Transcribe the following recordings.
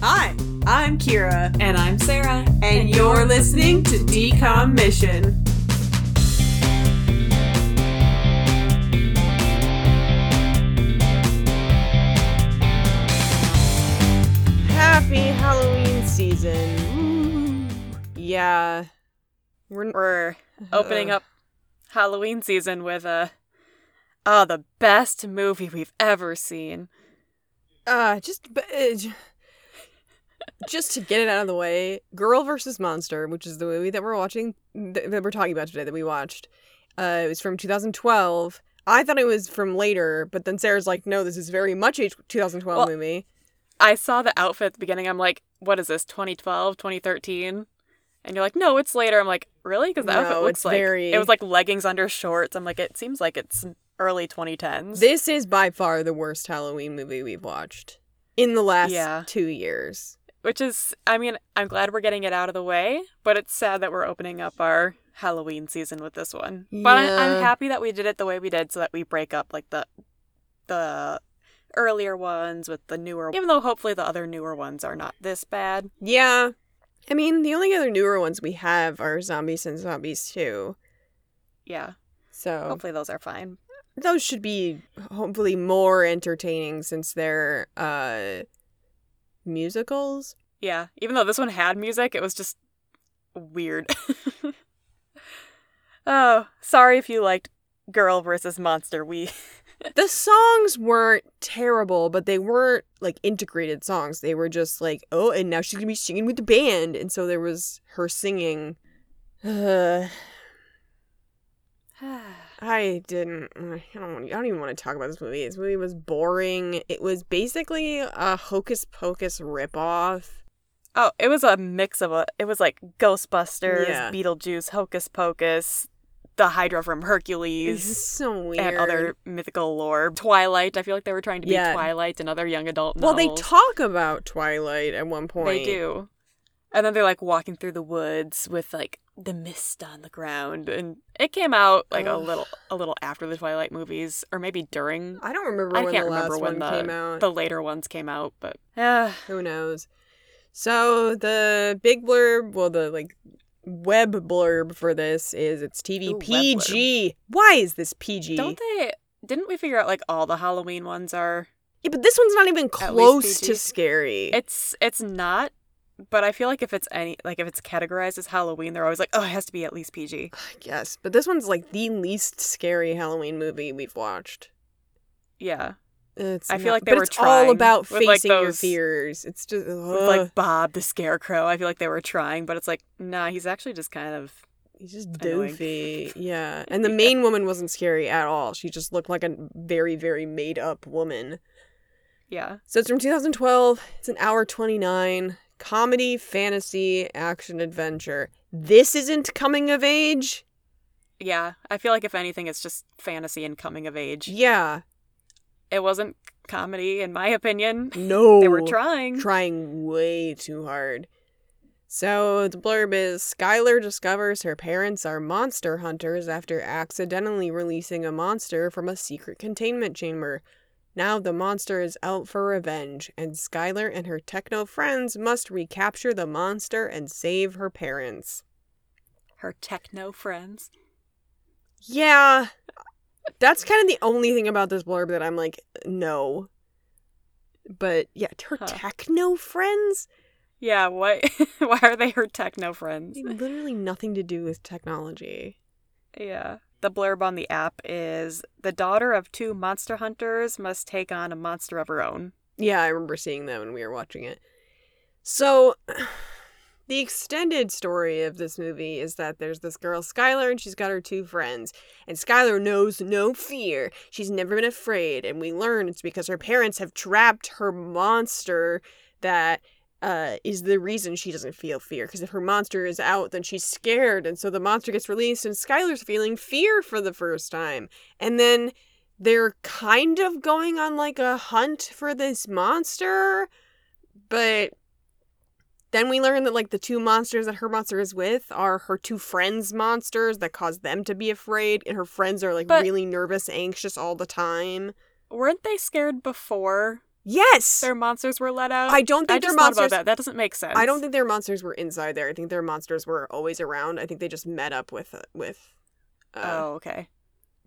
Hi, I'm Kira, And I'm Sarah. and you're listening to Decom Mission. Happy Halloween season. Yeah. We're, We're opening up Halloween season with a oh the best movie we've ever seen. uh just uh, just to get it out of the way, Girl versus Monster, which is the movie that we're watching th- that we're talking about today that we watched. Uh it was from 2012. I thought it was from later, but then Sarah's like, "No, this is very much a 2012 Well, movie." I saw the outfit at the beginning. I'm like, what is this? 2012, 2013? And you're like, no, it's later. I'm like, really? Because the No, outfit looks like very- it was like leggings under shorts. I'm like, it seems like it's early 2010s. This is by far the worst Halloween movie we've watched in the last Yeah. 2 years. Which is, I mean, I'm glad we're getting it out of the way, but it's sad that we're opening up our Halloween season with this one. But I, I'm happy that we did it the way we did, so that we break up like the the earlier ones with the newer. Even though hopefully the other newer ones are not this bad. Yeah. I mean, the only other newer ones we have are Zombies and Zombies 2. Yeah, So hopefully those are fine. those should be hopefully more entertaining since they're uh musicals. Yeah, even though this one had music, it was just weird. oh, sorry if you liked Girl versus Monster. We The songs weren't terrible, but they weren't like integrated songs. They were just like, oh, and now she's gonna be singing with the band, and so there was her singing. Uh, I didn't. I don't. I don't even want to talk about this movie. This movie was boring. It was basically a Hocus Pocus ripoff. Oh, it was a mix of a. It was like Ghostbusters, Yeah. Beetlejuice, Hocus Pocus, the Hydra from Hercules, so weird. and other mythical lore. Twilight. I feel like they were trying to be Yeah. Twilight and other young adult Well, they talk about Twilight at one point. They do. And then they're like walking through the woods with like the mist on the ground, and it came out like a little, a little after the Twilight movies, or maybe during. I don't remember I when can't the remember when the came out. the later ones came out, but yeah, Who knows? So the big blurb, well, the like web blurb for this is it's TV Ooh, PG. Why is this PG? don't they? Didn't we figure out like all the Halloween ones are? Yeah, but this one's not even close to scary. It's it's not, but I feel like if it's any like if it's categorized as Halloween, they're always like, oh, it has to be at least PG. Yes, but this one's like the least scary Halloween movie we've watched. Yeah, It's I feel not- like they but were it's all about with, like, facing your fears. It's just like Bob the Scarecrow. I feel like they were trying, but it's like, nah, he's actually just kind of He's just doofy. Yeah. And the Yeah. main woman wasn't scary at all. She just looked like a very, very made up woman. yeah. So it's from 2012. It's an hour 29. Comedy, fantasy, action, adventure. This isn't coming of age? Yeah, I feel like if anything, it's just fantasy and coming of age. Yeah. It wasn't comedy, in my opinion. No. They were trying. trying way too hard. So the blurb is Skylar discovers her parents are monster hunters after accidentally releasing a monster from a secret containment chamber. Now the monster is out for revenge, and Skylar and her techno friends must recapture the monster and save her parents. Her techno friends. Yeah. That's kind of the only thing about this blurb that I'm like, no. But yeah, her Huh. techno friends? Yeah, what? Why are they her techno friends? literally nothing to do with technology. Yeah. The blurb on the app is the daughter of two monster hunters must take on a monster of her own. Yeah, I remember seeing that when we were watching it. So, the extended story of this movie is that there's this girl, Skylar, and she's got her two friends. And Skylar knows no fear. She's never been afraid. And we learn it's because her parents have trapped her monster that uh, is the reason she doesn't feel fear. Because if her monster is out, then she's scared. And so the monster gets released, and Skylar's feeling fear for the first time. And then they're kind of going on like a hunt for this monster, but then we learn that like the two monsters that her monster is with are her two friends' monsters that cause them to be afraid, and her friends are like But- really nervous, anxious all the time. Weren't they scared before Yes. their monsters were let out? I don't I think their just thought monsters. about that. That doesn't make sense. I don't think their monsters were inside there. I think their monsters were always around. I think they just met up with with. Uh, Oh, okay.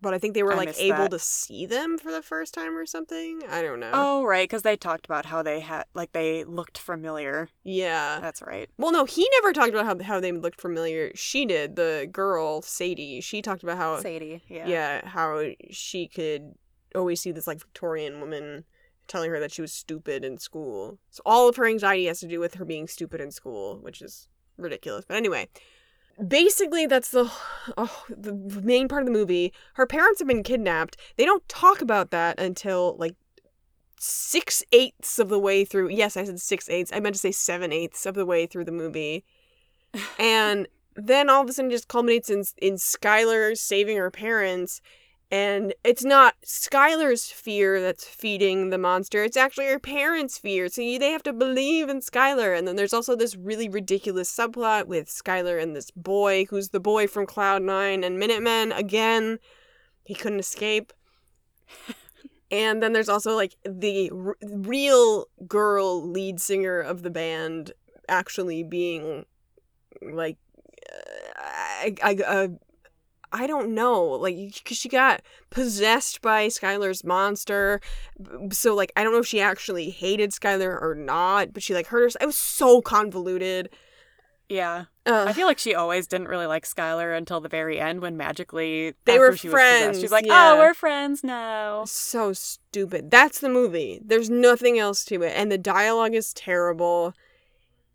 But I think they were I like able that. to see them for the first time or something. I don't know. Oh, right, because they talked about how they had like they looked familiar. Yeah. That's right. Well, no, he never talked about how how they looked familiar. She did. The girl Sadie. She talked about how Sadie. Yeah. yeah how she could always see this like Victorian woman telling her that she was stupid in school. So all of her anxiety has to do with her being stupid in school, which is ridiculous. But anyway, basically that's the oh, the main part of the movie. Her parents have been kidnapped. They don't talk about that until like six eighths of the way through. Yes, I said six eighths. I meant to say seven eighths of the way through the movie. And then all of a sudden it just culminates in in Skylar saving her parents. And it's not Skylar's fear that's feeding the monster. It's actually her parents' fear. So you, they have to believe in Skylar. And then there's also this really ridiculous subplot with Skylar and this boy, who's the boy from Cloud Nine and Minutemen. Again, he couldn't escape. and then there's also like the r- real girl lead singer of the band actually being like uh, I, I, uh, I don't know, like, because she got possessed by Skylar's monster. So, like, I don't know if she actually hated Skylar or not, but she, like, hurt her. It was so convoluted. Yeah. I feel like she always didn't really like Skylar until the very end when magically They were she was possessed, friends, she's like, yeah. "Oh, we're friends now." so stupid. That's the movie. There's nothing else to it. And the dialogue is terrible.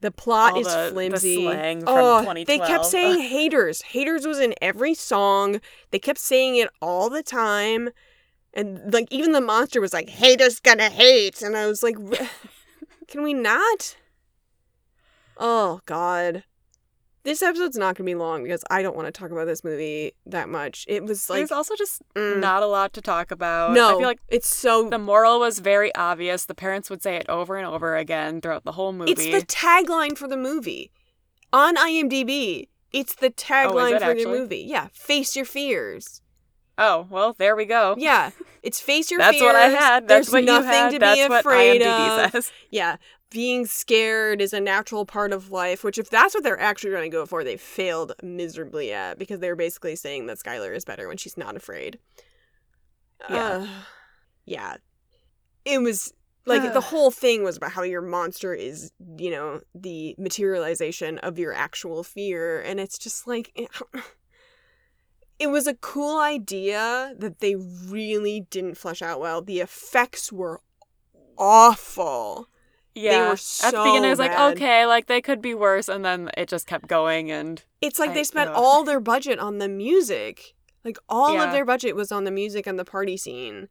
The plot All is the- the flimsy. slang from oh, 2012. they kept saying haters. Haters was in every song. They kept saying it all the time. And like even the monster was like, haters gonna hate. And I was like, can we not? Oh God. This episode's not gonna be long because I don't want to talk about this movie that much. It was like There's also just mm, not a lot to talk about. no, I feel like it's so the moral was very obvious. The parents would say it over and over again throughout the whole movie. It's the tagline for the movie. On IMDb, it's the tagline Oh, it for the movie. Yeah, face your fears. Oh, well, there we go. Yeah, it's face your fear. That's fears. what I had. That's There's what nothing you had. to That's be what afraid IMDb of. says. Yeah, being scared is a natural part of life, which if that's what they're actually going to go for, they failed miserably at because they're basically saying that Skylar is better when she's not afraid. Yeah. Uh, yeah. It was like the whole thing was about how your monster is, you know, the materialization of your actual fear and it's just like it, was a cool idea that they really didn't flesh out well. The effects were awful. Yeah. were At the beginning, I was like, okay, like they could be worse, and then it just kept going, and It's like I- they spent ugh. all their budget on the music. Like all Yeah. of their budget was on the music and the party scene.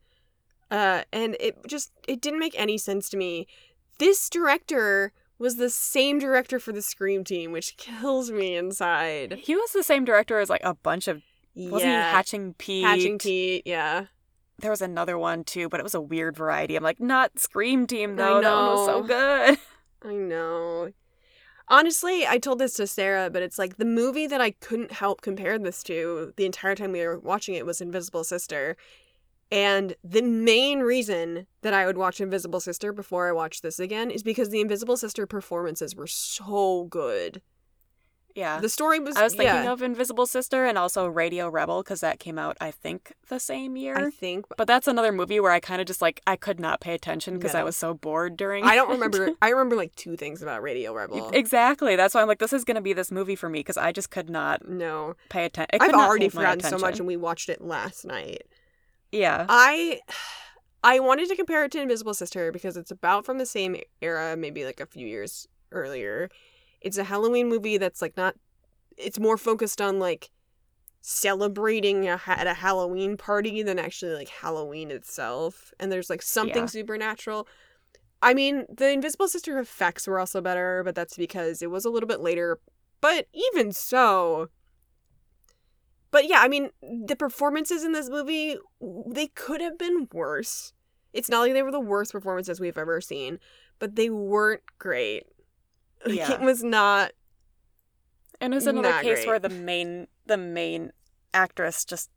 Uh and it just it didn't make any sense to me. This director was the same director for the Scream team, which kills me inside. he was the same director as like a bunch of wasn't yeah. he Hatching Pete? Hatching Pete, yeah. There was another one too, but it was a weird variety. I'm like, not Scream Team though. That one was so good. I know. Honestly, I told this to Sarah, but it's like the movie that I couldn't help compare this to the entire time we were watching it was Invisible Sister. And the main reason that I would watch Invisible Sister before I watch this again is because the Invisible Sister performances were so good. Yeah. The story was I was thinking yeah, of Invisible Sister and also Radio Rebel because that came out, I think, the same year. I think but that's another movie where I kind of just like I could not pay attention because I was so bored during. I don't remember I remember like two things about Radio Rebel. exactly. That's why I'm like, this is gonna be this movie for me because I just could not No. pay attention. I've already forgotten so much and we watched it last night. Yeah. I I wanted to compare it to Invisible Sister because it's about from the same era, maybe like a few years earlier. It's a Halloween movie that's like not it's more focused on like celebrating a, at a Halloween party than actually like Halloween itself. And there's like something Yeah. supernatural. I mean, the Invisible Sister effects were also better, but that's because it was a little bit later. But even so, but yeah, I mean, the performances in this movie, they could have been worse. It's not like they were the worst performances we've ever seen, but they weren't great. Like, Yeah. It was not. And it was another case great. where the main the main actress just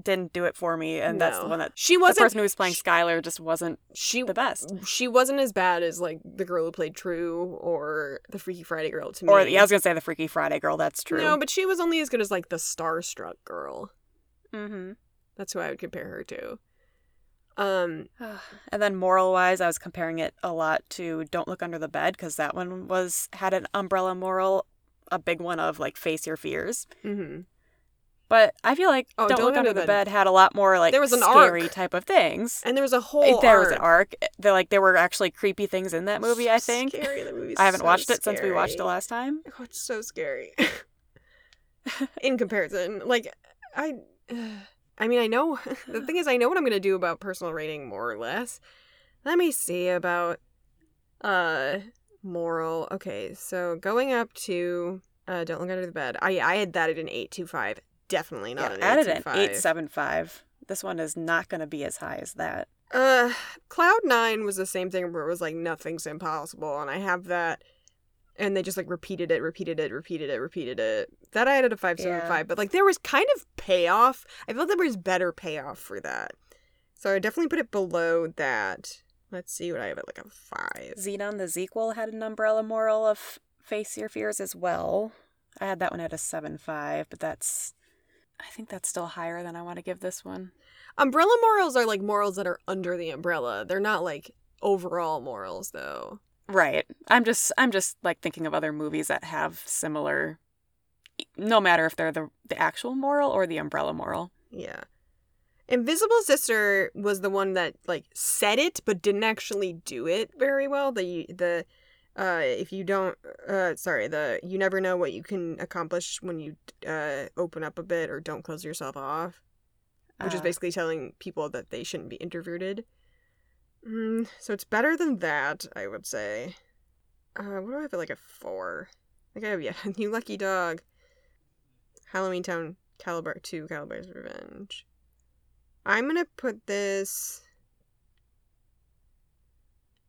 didn't do it for me, and that's the one that she wasn't. The person who was playing she- Skylar just wasn't she the best. she wasn't as bad as like the girl who played True or the Freaky Friday girl to me. Or yeah, I was gonna say the Freaky Friday girl. That's true. No, but she was only as good as like the starstruck girl. mm-hmm. That's who I would compare her to. Um, And then moral wise, I was comparing it a lot to Don't Look Under the Bed because that one was had an umbrella moral, a big one of like face your fears. mhm. But I feel like Oh, Don't, Look Under the Bed. had a lot more like There was an scary arc. type of things. and there was a whole. There was an arc. arc. There like there were actually creepy things in that movie. I think Scary. The movie's I haven't so watched it since we watched it last time. Oh, it's so scary. In comparison, like I, I mean, I know the thing is, I know what I'm gonna do about personal rating more or less. Let me see about uh moral. Okay, so going up to uh don't look under the bed. I I had that at an eight two five. Definitely not Yeah, an added an eight seven five. This one is not going to be as high as that. Uh, Cloud Nine was the same thing where it was like nothing's impossible, and I have that, and they just like repeated it, repeated it, repeated it, repeated it. That I added a five seven five, Yeah. but like there was kind of payoff. I felt there was better payoff for that, so I definitely put it below that. Let's see what I have at like a five. Zenon the sequel had an umbrella moral of face your fears as well. I had that one at a seven five, but that's I think that's still higher than I want to give this one. Umbrella morals are like morals that are under the umbrella. They're not like overall morals though. Right. I'm just I'm just like thinking of other movies that have similar no matter if they're the the actual moral or the umbrella moral. Yeah. Invisible Sister was the one that like said it but didn't actually do it very well. The the uh if you don't uh sorry, the you never know what you can accomplish when you uh open up a bit or don't close yourself off, which is Uh, basically telling people that they shouldn't be introverted. Mm, so it's better than that, I would say. Uh what do I have like a 4? I think I have yeah, You Lucky Dog. Halloween Town Kalabar 2 Kalabar's Revenge. I'm gonna put this.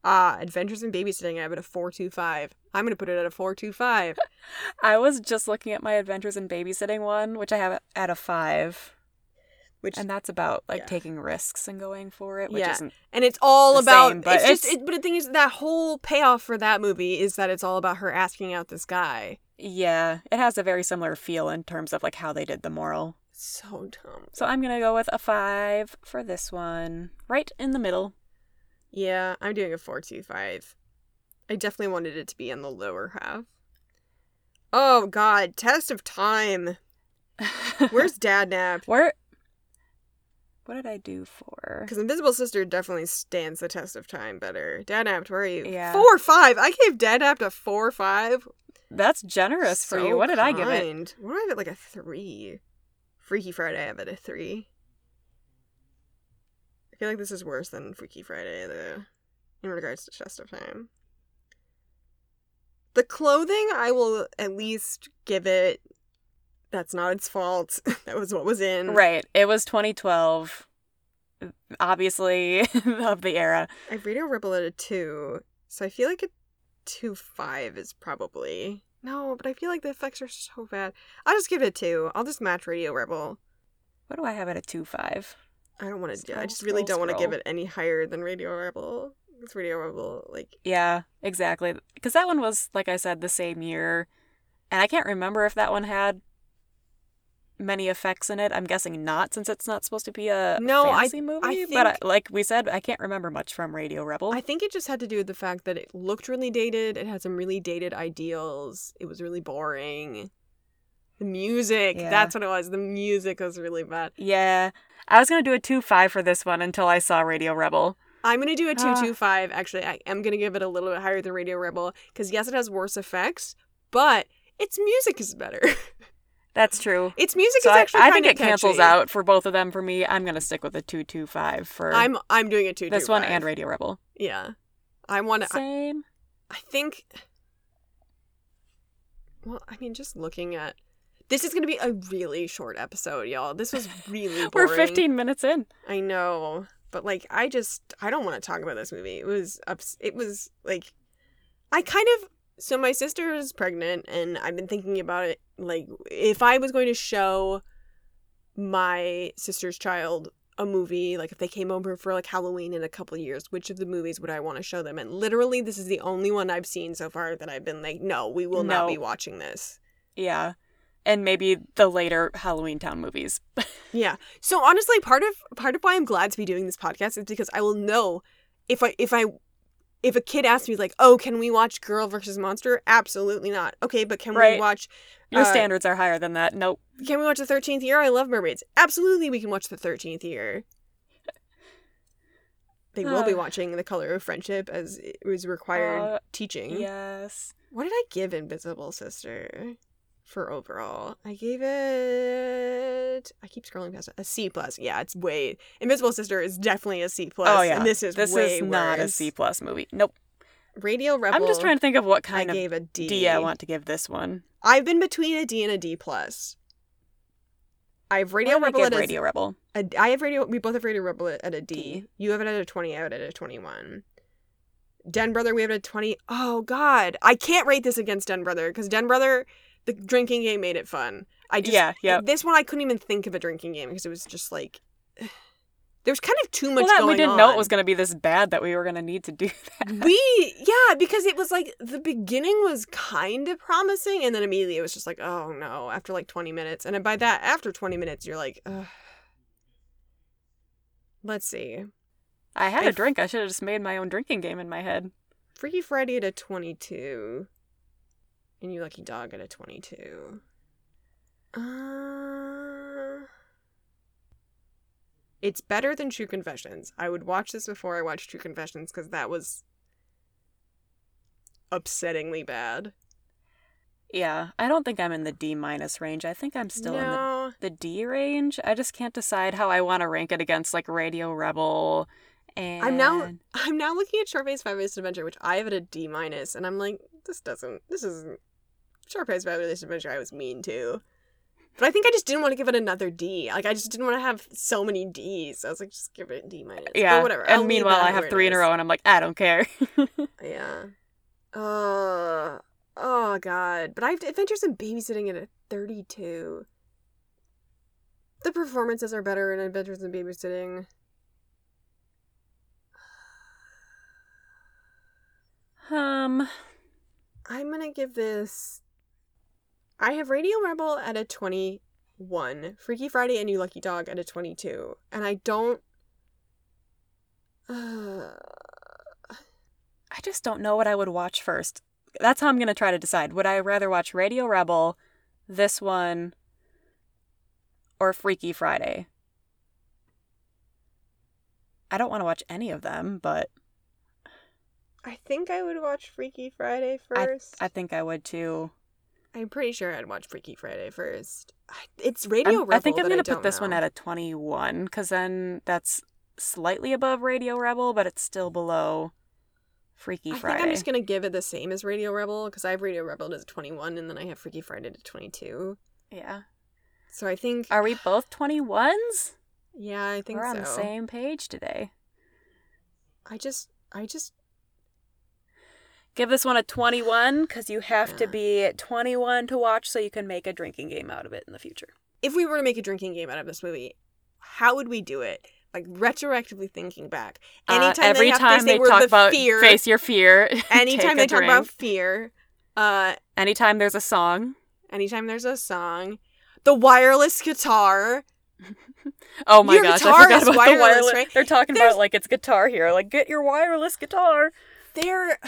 Ah, Adventures in Babysitting. I have it at a four two five. I'm gonna put it at a four two five. I was just looking at my adventures in babysitting one, which I have at a 5, Which and that's about like Yeah. taking risks and going for it, which Yeah. isn't and it's all about. same, but it's just. It, but the thing is, that whole payoff for that movie is that it's all about her asking out this guy. Yeah, it has a very similar feel in terms of like how they did the moral. So dumb. So I'm gonna go with a five for this one, right in the middle. Yeah, I'm doing a four two five. I definitely wanted it to be in the lower half. Oh God, test of time. Where's Dadnapped? where? What did I do for? Because Invisible Sister definitely stands the test of time better. Dadnapped, where are you? Yeah. Four five. I gave Dadnapped a four five. That's generous for you. What did I give it? kind. What do I have it like a three? Freaky Friday, I have it a three. I feel like this is worse than Freaky Friday, though, in regards to test of time. The clothing, I will at least give it. That's not its fault. that was what was in. Right. It was 2012. Obviously, of the era. I have Radio Rebel at a two, so I feel like a two five is probably no, but I feel like the effects are so bad. I'll just give it a two. I'll just match Radio Rebel. What do I have at a two five? I don't want to do. I just really don't want to give it any higher than Radio Rebel. It's Radio Rebel, like Yeah, exactly. Because that one was, like I said, the same year, and I can't remember if that one had many effects in it. I'm guessing not, since it's not supposed to be a No, I- fantasy movie. I But I, think- like we said, I can't remember much from Radio Rebel. I think it just had to do with the fact that it looked really dated. It had some really dated ideals. It was really boring. The music, Yeah. that's what it was. The music was really bad. yeah, I was gonna do a two five for this one until I saw Radio Rebel. I'm gonna do a two Ah. two five. Actually, I am gonna give it a little bit higher than Radio Rebel because yes, it has worse effects, but its music is better. That's true. its music So is actually I kind think it cancels out for both of them for me. I'm gonna stick with a two two five for I'm I'm doing a two this one and Radio Rebel. Yeah, I want to. I, Same. I think. Well, I mean, just looking at this is gonna be a really short episode, y'all. This was really We're 15 minutes in. I know, but like, I just I don't want to talk about this movie. It was ups. It was like, I kind of. So my sister is pregnant, and I've been thinking about it. Like, if I was going to show my sister's child a movie, like if they came over for like Halloween in a couple years, which of the movies would I want to show them? And literally, this is the only one I've seen so far that I've been like, no, we will not be watching this. Yeah. And maybe the later Halloween Town movies. Yeah. So honestly, part of part of why I'm glad to be doing this podcast is because I will know if I if I if a kid asks me like, "Oh, can we watch Girl versus Monster?" Absolutely not. Okay, but can we watch Your Uh, standards are higher than that. Nope. can we watch the 13th year? I love mermaids. Absolutely, we can watch the 13th year. They will be Uh. watching The Color of Friendship as it was required Uh, teaching. Yes. What did I give Invisible Sister for overall? I gave it. I keep scrolling past it. A C plus. Yeah, it's way. Invisible Sister is definitely a C plus. oh yeah. and this is this way is not a. C plus movie. Nope. Radio Rebel. I'm just trying to think of what I kind of gave a D. D I want to give this one. I've been between a D and a D plus. I have Radio I Rebel at a Radio Rebel. A, I have radio. We both have radio rebel at a D. D. You have it at a twenty. I have it at a twenty-one. Den Brother, we have it at twenty. Oh God, I can't rate this against Den Brother because Den Brother, the drinking game made it fun. I just Yeah, yep. This one I couldn't even think of a drinking game because it was just like there was kind of too much Well, that we didn't on. know it was going to be this bad that we were going to need to do that. we yeah because it was like the beginning was kind of promising and then immediately it was just like oh no after like 20 minutes and by that after 20 minutes you're like Ugh. let's see I had a drink. I should have just made my own drinking game in my head. freaky friday at a 22 and you lucky dog at a 22 uh it's better than true confessions i would watch this before i watched true confessions because that was upsettingly bad Yeah, I don't think I'm in the D minus range. I think I'm still in the, the D range. I just can't decide how I want to rank it against like Radio Rebel and I'm now I'm now looking at Sharpay's Fabulous Adventure, which I have at a D minus, and I'm like, this doesn't this isn't Sharpay's Fabulous Adventure. I was mean to, but I think I just didn't want to give it another D. Like I just didn't want to have so many Ds. I was like, just give it a D minus. yeah, but whatever. And I'll meanwhile, I have three in a row, and I'm like, I don't care. Yeah. Uh. Oh God. But I have Adventures in Babysitting at a 32. The performances are better in Adventures in Babysitting. um, I'm gonna give this. I have Radio Rebel at a 21, Freaky Friday and You Lucky Dog at a 22, and I don't. Uh, I just don't know what I would watch first. That's how I'm gonna try to decide. Would I rather watch Radio Rebel, this one, or Freaky Friday? I don't want to watch any of them, but I think I would watch Freaky Friday I- first. I think I would too. I, am pretty sure I'd watch Freaky Friday first. It's Radio I'm- Rebel. I think I'm gonna put this one at a 21 because then that's slightly above Radio Rebel, but it's still below Freaky I Friday. think I'm just gonna give it the same as Radio Rebel because I have Radio Rebel as a 21, and then I have Freaky Friday to 22. Yeah. So I think. Are we both 21s? Yeah, I think We're on the same page today. I just, I just Give this one a 21 because you have to Yeah. be 21 to watch so you can make a drinking game out of it in the future. if we were to make a drinking game out of this movie, how would we do it? Like retroactively thinking back, Uh, anytime every they have time to say they talk the about fear, face your fear, anytime they talk about fear, uh, anytime there's a song. anytime there's a song, the wireless guitar. Oh my Your gosh, guitar I forgot about wireless, the wireless. right? They're talking There's- about like it's guitar here. Like get your wireless guitar. There,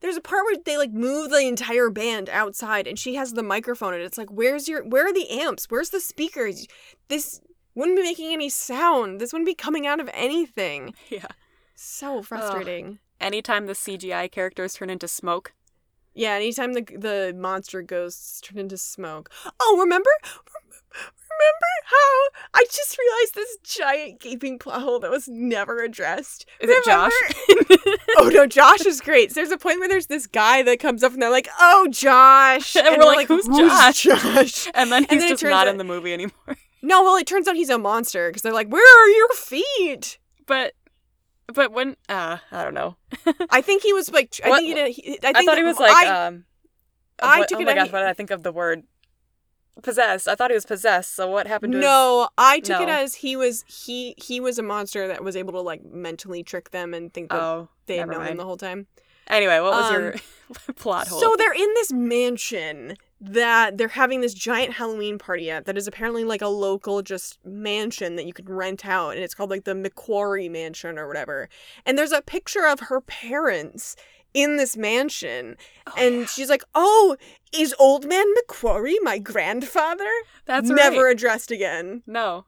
there's a part where they like move the entire band outside, and she has the microphone, and it's like, where's your, where are the amps? Where's the speakers? This wouldn't be making any sound. This wouldn't be coming out of anything. Yeah. So frustrating. Anytime the CGI characters turn into smoke. Yeah, anytime the the monster ghosts turn into smoke. Oh, remember? Remember how I just realized this giant gaping plot hole that was never addressed? Is it Josh? oh no, Josh is great. So there's a point where there's this guy that comes up and they're like, "Oh, Josh," And we're like, "Who's Josh?" Josh? and then he's then just not out- in the movie anymore. No, well, it turns out he's a monster because they're like, "Where are your feet?" But but when uh I don't know. I think he was like, I What- think he did. He, I, I, think thought he was like I- um I what- took oh it my gosh, what did I think of the word? Possessed. I thought he was possessed. So what happened to his No, I took it as he was he he was a monster that was able to like mentally trick them and think that Oh, they had known him the whole time. Anyway, what was Um, your plot hole? So they're in this mansion that they're having this giant Halloween party at that is apparently like a local just mansion that you can rent out and it's called like the Macquarie Mansion or whatever. And there's a picture of her parents in this mansion Oh, and yeah. she's like, "Oh, is old man Macquarie my grandfather?" that's never right. addressed again. No,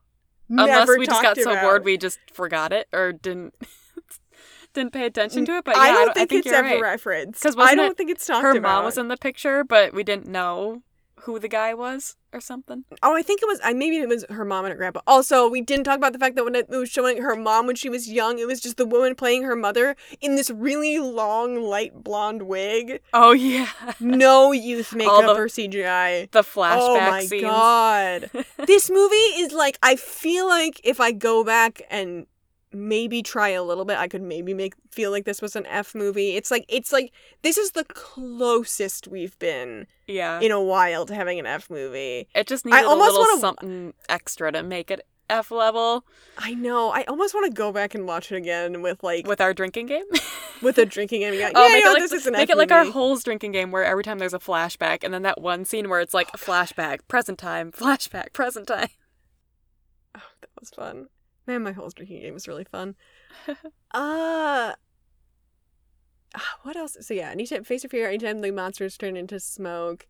Never unless we just got so about. bored we just forgot it or didn't didn't pay attention to it. But yeah, I don't think, think it's ever right. referenced. 'Cause I don't it think it's talked Her about. mom was in the picture, but we didn't know who the guy was or something. Oh, I think it was. I maybe it was her mom and her grandpa. Also, we didn't talk about the fact that when it was showing her mom when she was young, it was just the woman playing her mother in this really long, light blonde wig. Oh yeah, No youth makeup the- or CGI. the flashback oh my scenes. god, this movie is like. I feel like if I go back and maybe try a little bit, I could maybe make feel like this was an F movie. It's like it's like this is the closest we've been Yeah, in a while to having an F movie. it just almost a little wanna- something extra to make it F level I know. I almost want to go back and watch it again with like with, our drinking game. With a drinking game. Yeah, Oh, yeah, make no, it like this is an make it like our. Holes drinking game, where every time there's a flashback, and then that one scene where it's like oh, flashback, present time, flashback, present time. Oh, that was fun. Man, my whole drinking game is really fun. uh ah, what else? So yeah, anytime face of fear, anytime the monsters turn into smoke.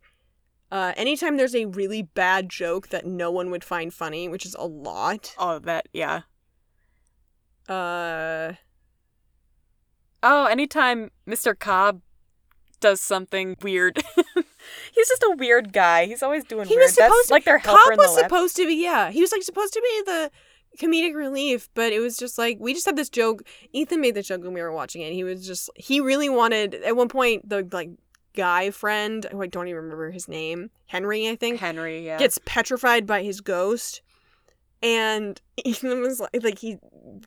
Uh, anytime there's a really bad joke that no one would find funny, which is a lot. Oh, that yeah. Uh, Oh, anytime Mr. Cobb does something weird. He's just a weird guy. He's always doing he weird. was supposed That's to. like their Cobb the was supposed to be. Yeah, he was like supposed to be the comedic relief, but it was just like we just had this joke. Ethan made the joke when we were watching it. He was just he really wanted at one point the like guy friend who I don't even remember his name Henry I think Henry, yeah. gets petrified by his ghost, and Ethan was like, like he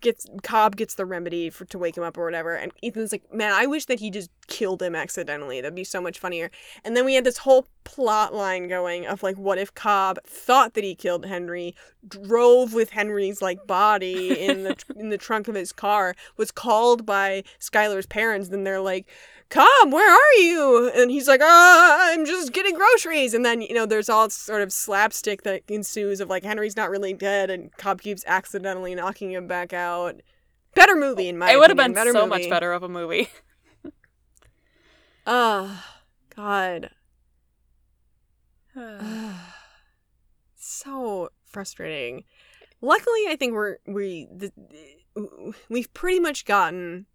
gets Cobb gets the remedy for to wake him up or whatever, and Ethan's like, man, I wish that he just killed him accidentally. That'd be so much funnier. And then we had this whole plot line going of like, what if Cobb thought that he killed Henry, drove with Henry's like body in the in the trunk of his car, was called by Skylar's parents, then they're like. Cobb, where are you? And he's like, ah, I'm just getting groceries. And then, you know, there's all sort of slapstick that ensues of like Henry's not really dead and Cobb keeps accidentally knocking him back out. Better movie in my it would have been better so movie. much better of a movie. Ah, God. Ah. so frustrating. Luckily, I think we're we the, we've pretty much gotten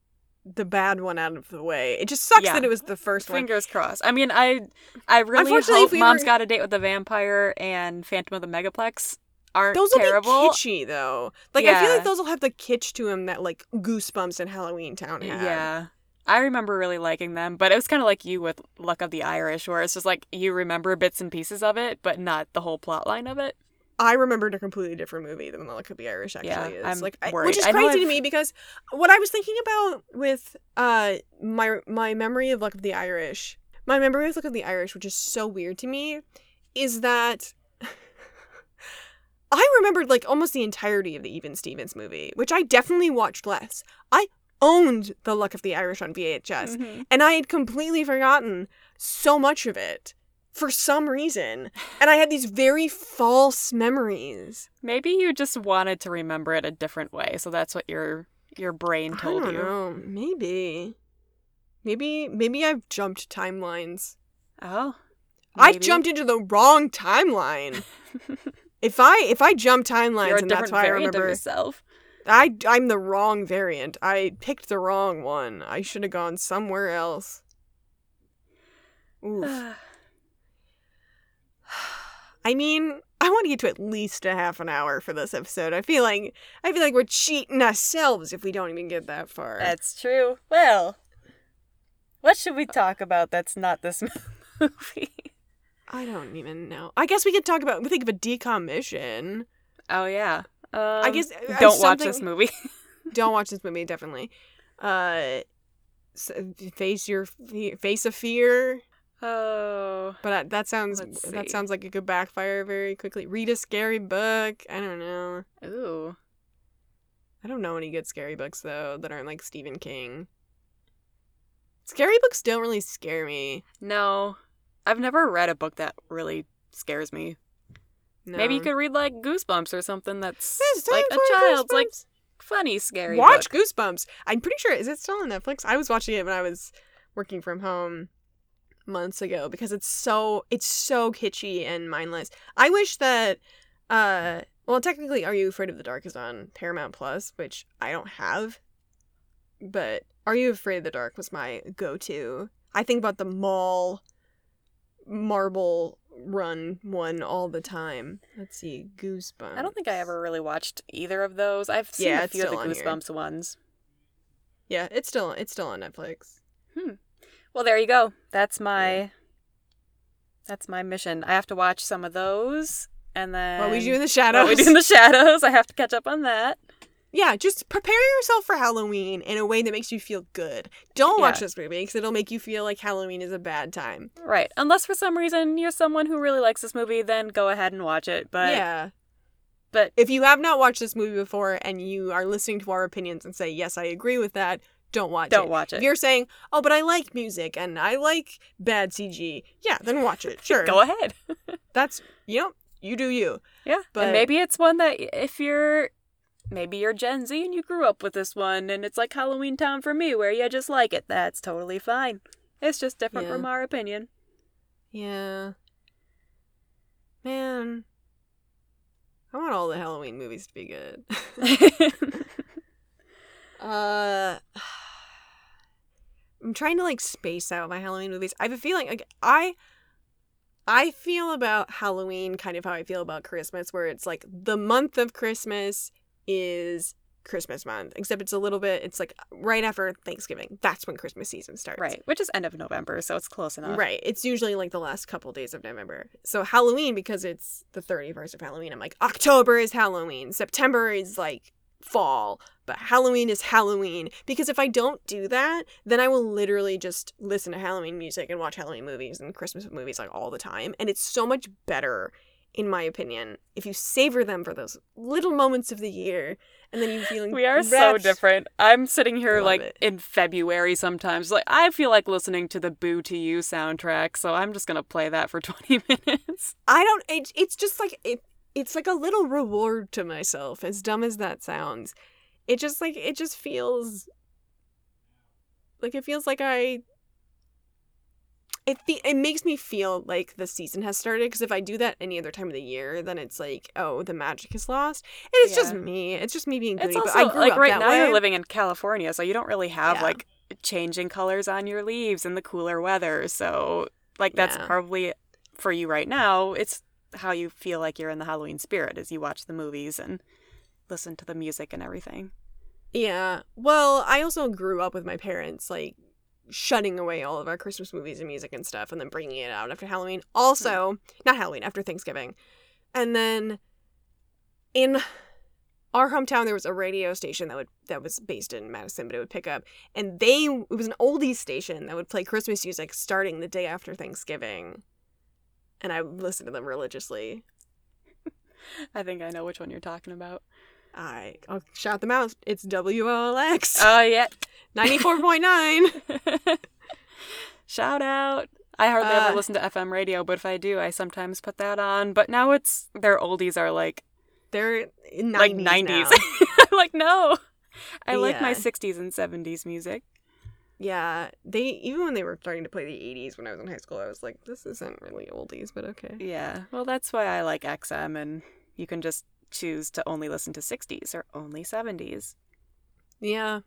the bad one out of the way. It just sucks Yeah. that it was the first one. Fingers crossed. I mean, I I really hope we Mom's were- Got a Date with the Vampire and Phantom of the Megaplex aren't Those will terrible. be kitschy though. Like I feel like those will have the kitsch to them that like Goosebumps and Halloween Town had. Yeah. I remember really liking them, but it was kind of like you with Luck of the Irish, where it's just like you remember bits and pieces of it, but not the whole plot line of it. I remembered a completely different movie than the Luck of the Irish actually Yeah, is. I'm like, I, which is crazy to me because what I was thinking about with uh my my memory of Luck of the Irish, my memory of Luck of the Irish, which is so weird to me, is that I remembered like almost the entirety of the Even Stevens movie, which I definitely watched less. I owned the Luck of the Irish on VHS, Mhm. and I had completely forgotten so much of it for some reason. And I had these very false memories. Maybe you just wanted to remember it a different way, so that's what your your brain told you. know. Maybe. Maybe maybe I've jumped timelines. Oh, I jumped into the wrong timeline. if I if I jump timelines You're and that's why I remember yourself. I I'm the wrong variant. I picked the wrong one. I should have gone somewhere else. Oof. I mean, I want to get to at least a half an hour for this episode. I feel like I feel like we're cheating ourselves if we don't even get that far. That's true. Well, what should we talk about that's not this movie? I don't even know. I guess we could talk about we think of a decommission. Oh yeah. Um, I guess uh, don't watch this movie. Don't watch this movie definitely. Uh, face your face of fear. Oh. But I, that sounds that sounds like it could backfire very quickly. Read a scary book. I don't know. Ooh. I don't know any good scary books though that aren't like Stephen King. Scary books don't really scare me. No. I've never read a book that really scares me. No. Maybe you could read like Goosebumps or something that's like a child's like funny scary Watch book. Goosebumps. I'm pretty sure is it still on Netflix? I was watching it when I was working from home months ago because it's so it's so kitschy and mindless. I wish that uh well technically Are You Afraid of the Dark is on Paramount Plus, which I don't have. But Are You Afraid of the Dark was my go-to. I think about the mall marble run one all the time. Let's see, Goosebumps. I don't think I ever really watched either of those. I've seen Yeah, a few of the on here. Goosebumps ones. Yeah, it's still it's still on Netflix. Well, there you go. That's my that's my mission. I have to watch some of those and then What we do in the shadows. What we do in the shadows. I have to catch up on that. yeah, just prepare yourself for Halloween in a way that makes you feel good. Don't watch Yeah. this movie because it'll make you feel like Halloween is a bad time. Right. Unless for some reason you're someone who really likes this movie, then go ahead and watch it. But yeah. but If you have not watched this movie before and you are listening to our opinions and say, yes, I agree with that, don't watch it. don't it. watch If it. you're saying, oh, but I like music and I like bad CG, yeah, then watch it. Sure. Go ahead. That's, you know, you do you. Yeah. But- and maybe it's one that if you're maybe you're Gen Z and you grew up with this one and it's like Halloween Town for me where you just like it. That's totally fine. It's just different Yeah. from our opinion. Yeah. Man. I want all the Halloween movies to be good. Uh, I'm trying to like space out my Halloween movies. I have a feeling like I I feel about Halloween kind of how I feel about Christmas where it's like the month of Christmas is Christmas month, except it's a little bit it's like right after Thanksgiving. That's when Christmas season starts. right. Which is end of November, so it's close enough. Right. It's usually like the last couple days of November. So Halloween, because it's the 31st of Halloween, I'm like, October is Halloween. September is like fall. But Halloween is Halloween. Because if I don't do that, then I will literally just listen to Halloween music and watch Halloween movies and Christmas movies like all the time. And it's so much better, in my opinion, if you savor them for those little moments of the year and then you feeling We are so different. I'm sitting here like it. in February sometimes. Like I feel like listening to the Boo to You soundtrack, so I'm just gonna play that for 20 minutes. I don't. It, it's just like it. It's like a little reward to myself. As dumb as that sounds, it just like it just feels like it feels like I. It fe- it makes me feel like the season has started because if I do that any other time of the year, then it's like oh the magic is lost. And it's just me. It's just me being It's also but I grew like right now way. you're living in California, so you don't really have Yeah. like changing colors on your leaves in the cooler weather. So like that's Yeah. probably for you right now. It's how you feel like you're in the Halloween spirit as you watch the movies and listen to the music and everything. Yeah. Well, I also grew up with my parents like shutting away all of our Christmas movies and music and stuff and then bringing it out after Halloween. Also, hmm. not Halloween, after Thanksgiving. And then in our hometown there was a radio station that would that was based in Madison, but it would pick up and they it was an oldies station that would play Christmas music starting the day after Thanksgiving. And I listen to them religiously. I think I know which one you're talking about. I I'll shout them out. It's WOLX Oh yeah. 94.9. Shout out. I hardly Uh, ever listen to FM radio, but if I do, I sometimes put that on. But now it's their oldies are like They're in 90s like 90s. Like, no. I like my 60s and 70s music. Yeah, they even when they were starting to play the 80s when I was in high school, I was like, this isn't really oldies, but okay. Yeah. Well, that's why I like XM, and you can just choose to only listen to 60s or only 70s. Yeah,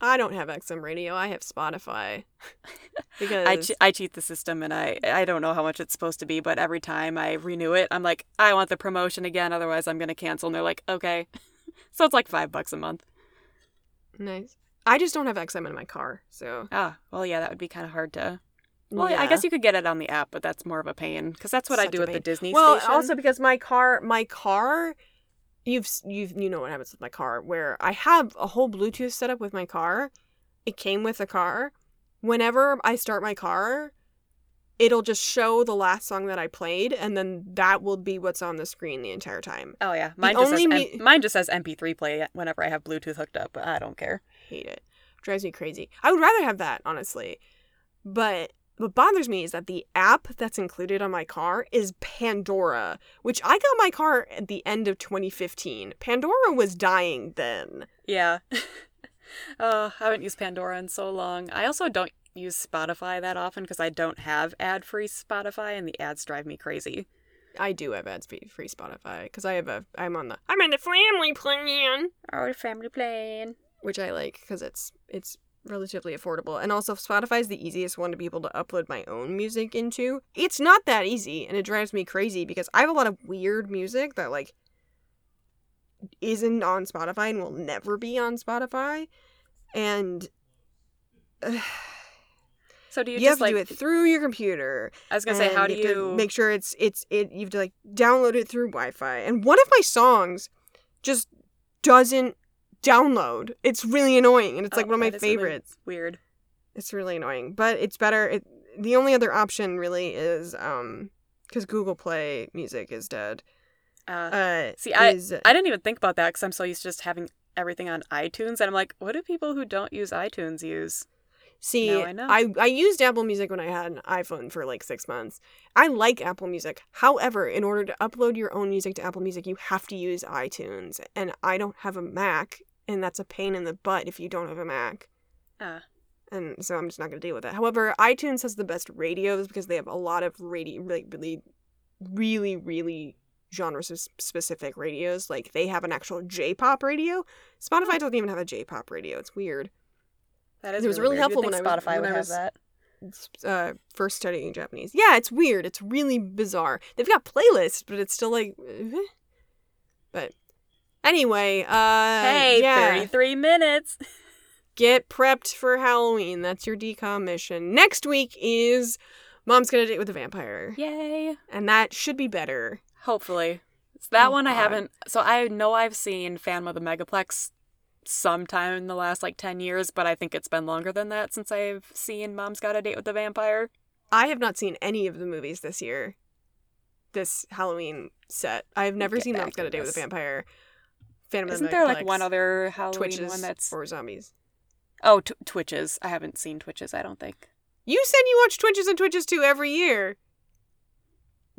I don't have XM radio. I have Spotify because I, che- I cheat the system, and I, I don't know how much it's supposed to be, but every time I renew it, I'm like, I want the promotion again, otherwise I'm going to cancel. And they're like, okay. so it's like five bucks a month. nice. I just don't have XM in my car, so Ah, well, yeah, that would be kind of hard to. Well, I guess you could get it on the app, but that's more of a pain because that's what I do at the. Disney well, station. also because my car, my car, you've you've you know what happens with my car, where I have a whole Bluetooth setup with my car. It came with the car. Whenever I start my car, it'll just show the last song that I played, and then that will be what's on the screen the entire time. Oh yeah, mine just only says me- mine just says MP3 play whenever I have Bluetooth hooked up. But I don't care. Hate it. Drives me crazy. I would rather have that, honestly. But what bothers me is that the app that's included on my car is Pandora, which I got my car at the end of 2015. Pandora was dying then. Yeah. oh, I haven't used Pandora in so long. I also don't use Spotify that often because I don't have ad-free Spotify, and the ads drive me crazy. I do have ads free free Spotify because I have a I'm on the I'm on the family plan, Oh, family plan. Which I like because it's it's relatively affordable and also Spotify is the easiest one to be able to upload my own music into. It's not that easy and it drives me crazy because I have a lot of weird music that like isn't on Spotify and will never be on Spotify, and. uh, So do you, you, just have to like? do it through your computer. I was gonna say, how do to you make sure it's it's it? You have to like download it through Wi-Fi. And one of my songs just doesn't download. It's really annoying, and it's like one of my is really favorites. Weird. It's really annoying, but it's better. It, the only other option really is um because Google Play Music is dead. Uh, Uh, see, I- is, I didn't even think about that because I'm so used to just having everything on iTunes, and I'm like, what do people who don't use iTunes use? See, I know. I, I used Apple Music when I had an iPhone for like six months. I like Apple Music. However, in order to upload your own music to Apple Music, you have to use iTunes. And I don't have a Mac, and that's a pain in the butt if you don't have a Mac. Ah. And so I'm just not going to deal with that. However, iTunes has the best radios because they have a lot of radio, like really, really, really genre specific radios. Like they have an actual J-pop radio. Spotify doesn't even have a J-pop radio. It's weird. That is It was really, really. Helpful when I was- Spotify when would I was- that. uh, first studying Japanese. Yeah, it's weird. It's really bizarre. They've got playlists, but it's still like. eh. But anyway, uh, hey, yeah, 33 minutes. get prepped for Halloween. That's your DCOM mission. Next week is Mom's Gonna Date with a Vampire, Yay. and that should be better. Hopefully. So that Oh, one I God. haven't. So I know I've seen Phantom of the Megaplex sometime in the last like 10 years, but I think it's been longer than that since I've seen Mom's Got a Date with the Vampire. I have not seen any of the movies this year. This Halloween set, I have never Get seen Mom's Gonna to Date with a. Vampire. Phantom of the Isn't there like one other Halloween Twitches one that's. or zombies? Oh, tw- Twitches. I haven't seen Twitches, I don't think. You said you watch Twitches and Twitches too every year.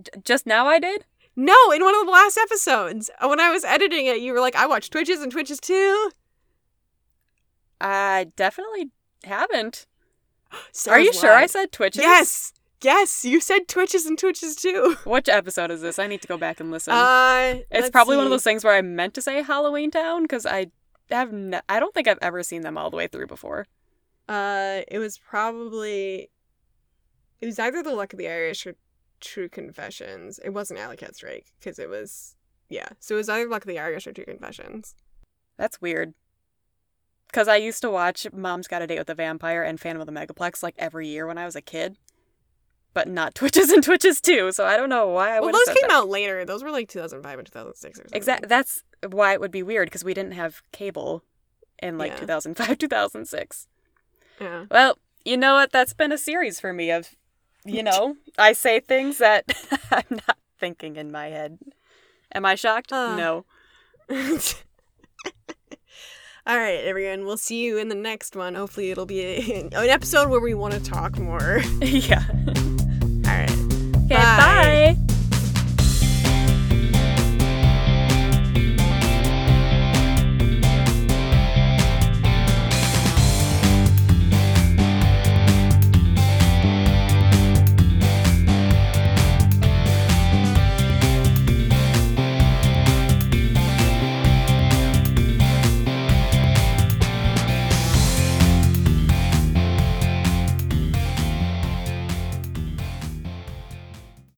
J- just now I did? No, in one of the last episodes, uh, when I was editing it, you were like, "I watch Twitches and Twitches too." I definitely haven't. Sarah's Are you sure I said Twitches? Yes, yes, you said Twitches and Twitches too. Which episode is this? I need to go back and listen. Uh, it's probably one of those things where I meant to say Halloween Town because I have ne- I don't think I've ever seen them all the way through before. Uh, it was probably, it was either the Luck of the Irish or True Confessions. It wasn't Alley Cat Strike because it was, yeah. So it was either Luck of the Irish or True Confessions. That's weird. Because I used to watch Mom's Got a Date with a Vampire and Phantom of the Megaplex like every year when I was a kid, but not Twitches and Twitches too. So I don't know why I well, those came out later. Those were like 2005 and 2006 or something. Exactly. That's why it would be weird because we didn't have cable in like Yeah. 2005, 2006. Yeah. Well, you know what? That's been a series for me of, you know, I say things that I'm not thinking in my head. Am I shocked? Uh. no. All right, everyone. We'll see you in the next one. Hopefully, it'll be a, an episode where we want to talk more. yeah. Bye.